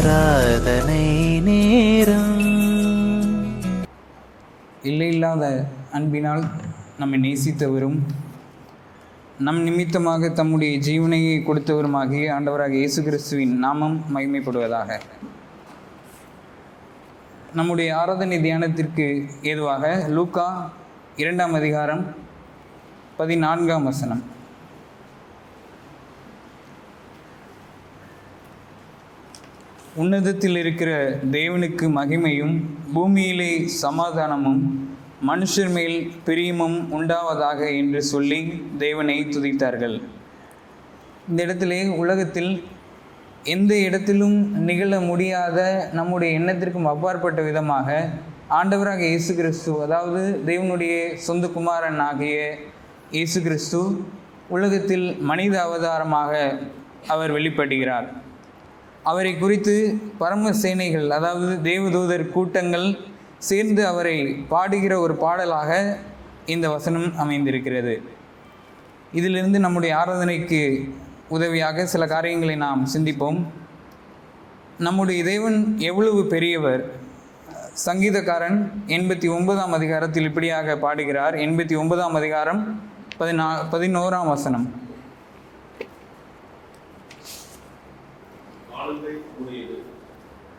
ஆராதனை நேரம். எல்லையில்லாத அன்பினால் நம்மை நேசித்தவரும் நம் நிமித்தமாக தம்முடைய ஜீவனையை கொடுத்தவருமாகிய ஆண்டவராக இயேசு கிறிஸ்துவின் நாமம் மகிமைப்படுவதாக. நம்முடைய ஆராதனை தியானத்திற்கு ஏதுவாக லூக்கா இரண்டாம் அதிகாரம் பதினான்காம் வசனம். உன்னதத்தில் இருக்கிற தேவனுக்கு மகிமையும் பூமியிலே சமாதானமும் மனுஷர் மேல் பிரியமும் உண்டாவதாக என்று சொல்லி தேவனை துதித்தார்கள். இந்த இடத்திலே உலகத்தில் எந்த இடத்திலும் நிகழ முடியாத நம்முடைய எண்ணத்திற்கும் அப்பாற்பட்ட விதமாக ஆண்டவராக இயேசு கிறிஸ்து அதாவது தேவனுடைய சொந்த குமாரன் ஆகிய இயேசு கிறிஸ்து உலகத்தில் மனித அவதாரமாக அவர் வெளிப்படுகிறார். அவரை குறித்து பரம சேனைகள் அதாவது தேவதூதர் கூட்டங்கள் சேர்ந்து அவரை பாடுகிற ஒரு பாடலாக இந்த வசனம் அமைந்திருக்கிறது. இதிலிருந்து நம்முடைய ஆராதனைக்கு உதவியாக சில காரியங்களை நாம் சிந்திப்போம். நம்முடைய தேவன் எவ்வளவு பெரியவர்? சங்கீதக்காரன் எண்பத்தி ஒன்பதாம் அதிகாரத்தில் இப்படியாக பாடுகிறார். எண்பத்தி ஒன்பதாம் அதிகாரம் பதினா பதினோராம் வசனம். வானங்கள் உடையது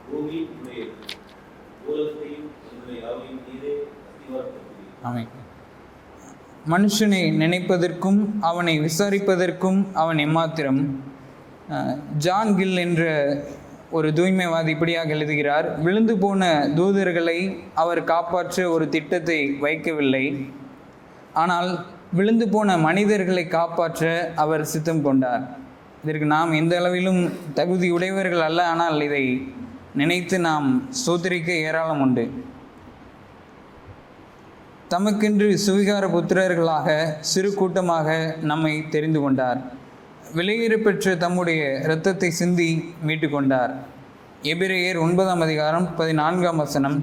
பூமி உடையது உலகத்தையும் அதனுடைய யாவையும் நீரே அஸ்திவாரப்படுத்துகிறீர் மனுஷனை நினைப்பதற்கும் அவனை விசாரிப்பதற்கும் அவன் எம்மாத்திரம் அஹ், ஜான் கில் என்ற ஒரு தூய்மைவாதி இப்படியாக எழுதுகிறார் விழுந்து போன தூதர்களை அவர் காப்பாற்ற ஒரு திட்டத்தை வைக்கவில்லை. ஆனால் விழுந்து போன மனிதர்களை காப்பாற்ற அவர் சித்தம் கொண்டார். இதற்கு நாம் எந்த அளவிலும் தகுதி உடையவர்கள் அல்ல ஆனால் இதை நினைத்து நாம் சோதரிக்க ஏராளம் உண்டு. தமக்கென்று சுவிகார புத்திரர்களாக சிறு கூட்டமாக நம்மை தெரிந்து கொண்டார். வெளியேற பெற்ற தம்முடைய இரத்தத்தை சிந்தி மீட்டு கொண்டார். எபிரேயர் ஒன்பதாம் அதிகாரம் பதினான்காம் வசனம்.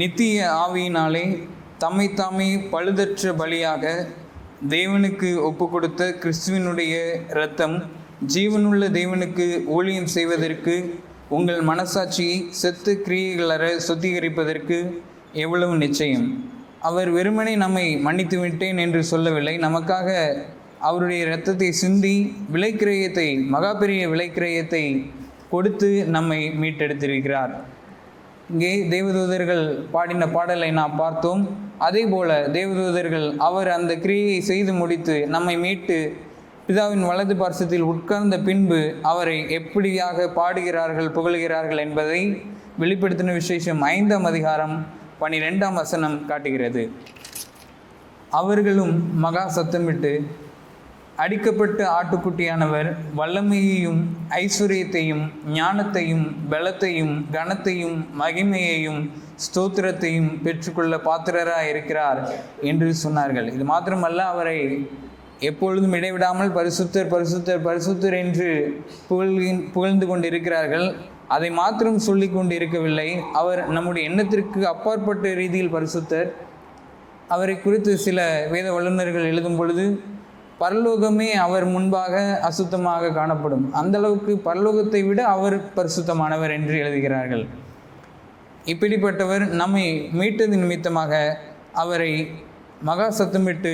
நித்திய ஆவியினாலே தம்மைத்தாமே பழுதற்ற பலியாக தேவனுக்கு ஒப்பு கொடுத்த கிறிஸ்துவினுடைய இரத்தம் ஜீவனுள்ள தேவனுக்கு ஊழியம் செய்வதற்கு உங்கள் மனசாட்சியை செத்து கிரியைகளற சுத்திகரிப்பதற்கு எவ்வளவு நிச்சயம்? அவர் வெறுமனே நம்மை மன்னித்து விட்டேன் என்று சொல்லவில்லை. நமக்காக அவருடைய இரத்தத்தை சிந்தி விலைக்கிரயத்தை மகா பெரிய விலைக்கிரயத்தை கொடுத்து நம்மை மீட்டெடுத்திருக்கிறார். இங்கே தேவதூதர்கள் பாடின பாடலை நாம் பார்த்தோம். அதே போல தேவதூதர்கள் அவர் அந்த கிரியையை செய்து முடித்து நம்மை மீட்டு பிதாவின் வலது பார்சத்தில் உட்கார்ந்த பின்பு அவரை எப்படியாக பாடுகிறார்கள் புகழ்கிறார்கள் என்பதை வெளிப்படுத்தின விசேஷம் ஐந்தாம் அதிகாரம் பனிரெண்டாம் வசனம் காட்டுகிறது. அவர்களும் மகா சத்தமிட்டு அடிக்கப்பட்ட ஆட்டுக்குட்டியானவர் வல்லமையையும் ஐஸ்வர்யத்தையும் ஞானத்தையும் பலத்தையும் கனத்தையும் மகிமையையும் ஸ்தோத்திரத்தையும் பெற்றுக்கொள்ள பாத்திரராக இருக்கிறார் என்று சொன்னார்கள். இது மாத்திரமல்ல அவரை எப்பொழுதும் இடைவிடாமல் பரிசுத்தர் பரிசுத்தர் பரிசுத்தர் என்று புகழ்கின் புகழ்ந்து கொண்டிருக்கிறார்கள். அதை மாத்திரம் சொல்லி கொண்டு இருக்கவில்லை அவர் நம்முடைய எண்ணத்திற்கு அப்பாற்பட்ட ரீதியில் பரிசுத்தர். அவரை குறித்து சில வேத வல்லுநர்கள் எழுதும் பொழுது பரலோகமே அவர் முன்பாக அசுத்தமாக காணப்படும். அந்த அளவுக்கு பரலோகத்தை விட அவர் பரிசுத்தமானவர் என்று எழுதுகிறார்கள். இப்படிப்பட்டவர் நம்மை மீட்டது நிமித்தமாக அவரை மகா சத்தமிட்டு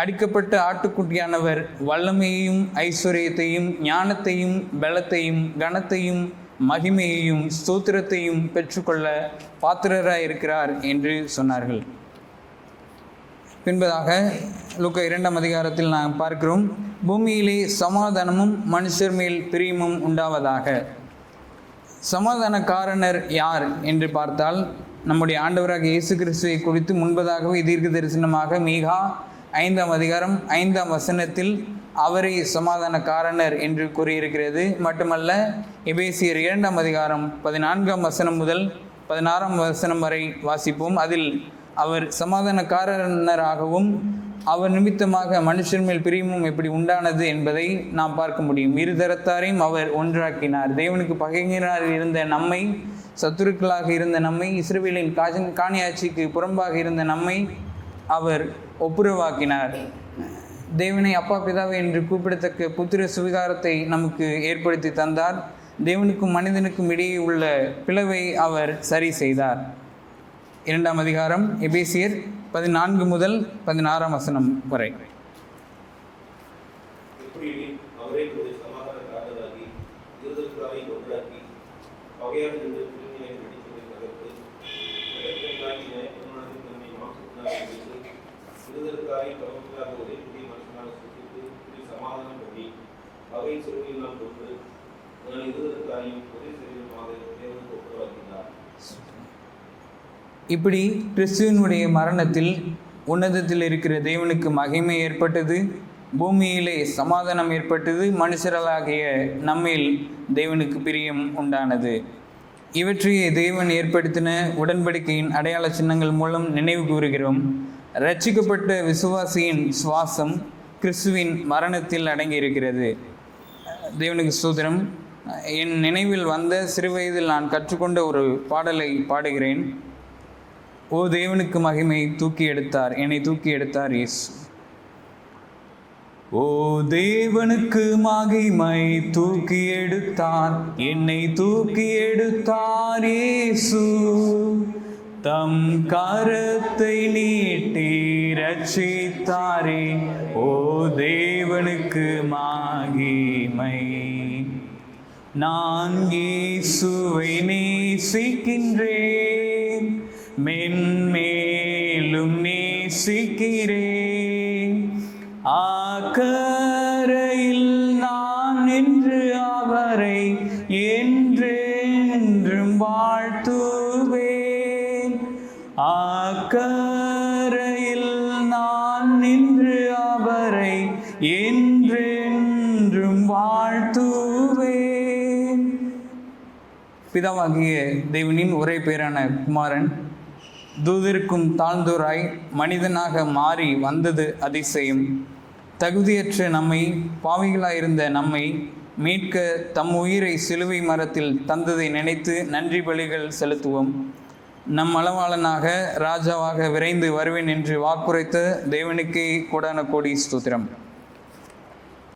அடிக்கப்பட்ட ஆட்டுக்குட்டியானவர் வல்லமையையும் ஐஸ்வர்யத்தையும் ஞானத்தையும் பலத்தையும் கனத்தையும் மகிமையையும் ஸ்தோத்திரத்தையும் பெற்றுக்கொள்ள பாத்திரராக இருக்கிறார் என்று சொன்னார்கள். பின்பதாக லுக்க இரண்டாம் அதிகாரத்தில் நாம் பார்க்கிறோம். பூமியிலே சமாதானமும் மனுஷர் மேல் பிரியமும் உண்டாவதாக. சமாதானக்காரனர் யார் என்று பார்த்தால் நம்முடைய ஆண்டவராக இயேசு கிறிஸ்துவை குறித்து முன்பதாகவே தீர்க்க தரிசனமாக மீகா ஐந்தாம் அதிகாரம் ஐந்தாம் வசனத்தில் அவரே சமாதானக்காரனர் என்று கூறியிருக்கிறது. மட்டுமல்ல எபேசியர் இரண்டாம் அதிகாரம் பதினான்காம் வசனம் முதல் பதினாறாம் வசனம் வரை வாசிப்போம். அதில் அவர் சமாதானக்காரனராகவும் அவர் நிமித்தமாக மனுஷர் மேல் பிரியமும் எப்படி உண்டானது என்பதை நாம் பார்க்க முடியும். இருதரத்தாரையும் அவர் ஒன்றாக்கினார். தேவனுக்கு பகைஞராக இருந்த நம்மை சத்துருக்களாக இருந்த நம்மை இஸ்ரவேலின் காஜன் காணியாட்சிக்கு புறம்பாக இருந்த நம்மை அவர் ஒப்புரவாக்கினார். தேவனை அப்பா பிதாவை என்று கூப்பிடத்தக்க புத்திர சுவிகாரத்தை நமக்கு ஏற்படுத்தி தந்தார். தேவனுக்கும் மனிதனுக்கும் இடையே உள்ள பிளவை அவர் சரி செய்தார். இரண்டாம் அதிகாரம் எபேசியர் பதினான்கு முதல் பதினாறாம் வசனம் வரை. அவை அவரே ஒரு சமாதான காரணராகி இருதற்காரை ஒரே புதிய மனுஷனாக சிருஷ்டித்து சமாதானம் கொண்டு அதனால் இருதற்காரையும் ஒரே சரீரமாக தேவனுக்கு ஒப்புரவாக்கினார் இப்படி கிறிஸ்துவனுடைய மரணத்தில் உன்னதத்தில் இருக்கிற தேவனுக்கு மகிமை ஏற்பட்டது பூமியிலே சமாதானம் ஏற்பட்டது மனுஷர்களாகிய நம்மில் தேவனுக்கு பிரியம் உண்டானது. இவற்றையே தேவன் ஏற்படுத்தின உடன்படிக்கையின் அடையாள சின்னங்கள் மூலம் நினைவு கூறுகிறோம். ரட்சிக்கப்பட்ட விசுவாசியின் சுவாசம் கிறிஸ்துவின் மரணத்தில் அடங்கியிருக்கிறது. தேவனுக்கு சூத்திரம் என் நினைவில் வந்த சிறுவயதில் நான் கற்றுக்கொண்ட ஒரு பாடலை பாடுகிறேன். ஓ தேவனுக்கு மகிமை தூக்கி எடுத்தார். என்னை தூக்கி எடுத்தார் இயேசு. ஓ தேவனுக்கு மகிமை தூக்கி எடுத்தார். என்னை தூக்கி எடுத்தார் இயேசு. தம் கரத்தை நீட்டி ரட்சித்தாரே. ஓ தேவனுக்கு மகிமை. நான் இயேசுவை நேசிக்கின்றேன். மென்மேலும் நேசிக்கிறேன். ஆக்கரையில் நான் நின்று அவரை என்றென்றும் வாழ்த்துவேன். ஆக்கரையில் நான் நின்று அவரை என்றென்றும் வாழ்த்துவேன். பிதாவாகிய தேவனின் ஒரே பேரான குமாரன் தூதிற்கும் தாழ்ந்தோராய் மனிதனாக மாறி வந்தது அதிசயம். தகுதியற்ற நம்மை பாவிகளாயிருந்த நம்மை மீட்க தம் உயிரை சிலுவை மரத்தில் தந்ததை நினைத்து நன்றி பலிகள் செலுத்துவோம். நம் அளவாளனாக ராஜாவாக விரைந்து வருவேன் என்று வாக்குரைத்த தேவனுக்கே கோடான கோடி ஸ்தோத்திரம்.